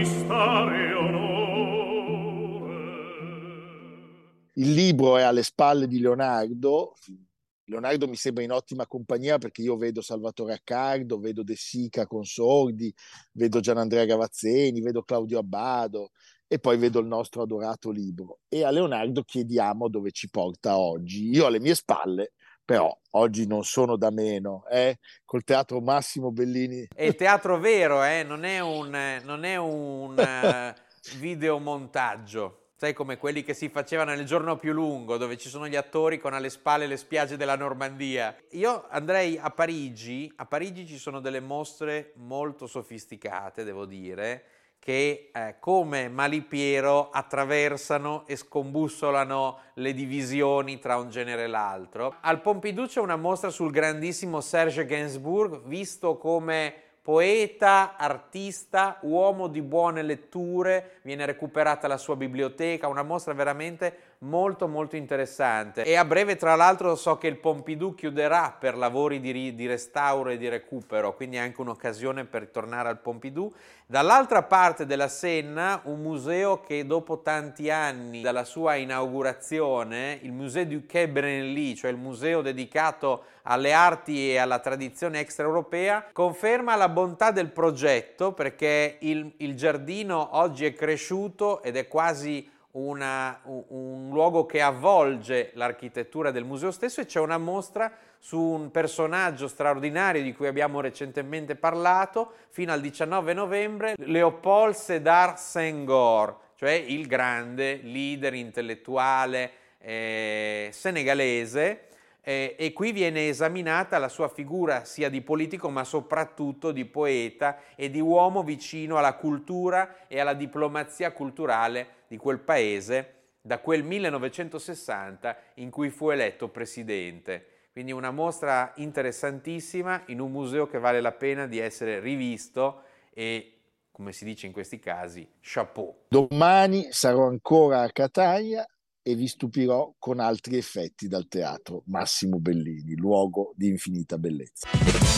acquistare onore. Il libro è alle spalle di Leonardo. Leonardo mi sembra in ottima compagnia perché io vedo Salvatore Accardo, vedo De Sica con Sordi, vedo Gianandrea Gavazzeni, vedo Claudio Abbado e poi vedo il nostro adorato libro. E a Leonardo chiediamo dove ci porta oggi. Io alle mie spalle, però oggi non sono da meno, eh? col teatro Massimo Bellini. È il teatro vero, eh? non è un, non è un eh, videomontaggio. Sai come quelli che si facevano nel giorno più lungo, dove ci sono gli attori con alle spalle le spiagge della Normandia. Io andrei a Parigi, a Parigi ci sono delle mostre molto sofisticate, devo dire, che eh, come Malipiero attraversano e scombussolano le divisioni tra un genere e l'altro. Al Pompidou c'è una mostra sul grandissimo Serge Gainsbourg, visto come poeta, artista, uomo di buone letture, viene recuperata la sua biblioteca, una mostra veramente molto molto interessante e a breve tra l'altro so che il Pompidou chiuderà per lavori di, ri- di restauro e di recupero, quindi è anche un'occasione per tornare al Pompidou. Dall'altra parte della Senna un museo che dopo tanti anni dalla sua inaugurazione, il Musée du Quai Branly, cioè il museo dedicato alle arti e alla tradizione extraeuropea, conferma la bontà del progetto perché il, il giardino oggi è cresciuto ed è quasi una, un, luogo che avvolge l'architettura del museo stesso e c'è una mostra su un personaggio straordinario di cui abbiamo recentemente parlato fino al 19 novembre, Leopold Sédar Senghor, cioè il grande leader intellettuale eh, senegalese eh, e qui viene esaminata la sua figura sia di politico ma soprattutto di poeta e di uomo vicino alla cultura e alla diplomazia culturale di quel paese da quel 1960 in cui fu eletto presidente. Quindi una mostra interessantissima in un museo che vale la pena di essere rivisto e come si dice in questi casi, chapeau. Domani sarò ancora a Catania e vi stupirò con altri effetti dal teatro Massimo Bellini, luogo di infinita bellezza.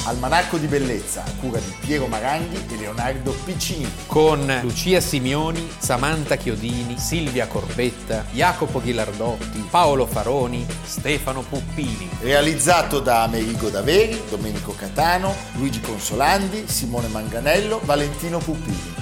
Almanacco di bellezza a cura di Piero Maranghi e Leonardo Piccini. Con Lucia Simioni, Samantha Chiodini, Silvia Corbetta, Jacopo Ghilardotti, Paolo Faroni, Stefano Puppini. Realizzato da Amerigo Daveri, Domenico Catano, Luigi Consolandi, Simone Manganello, Valentino Puppini.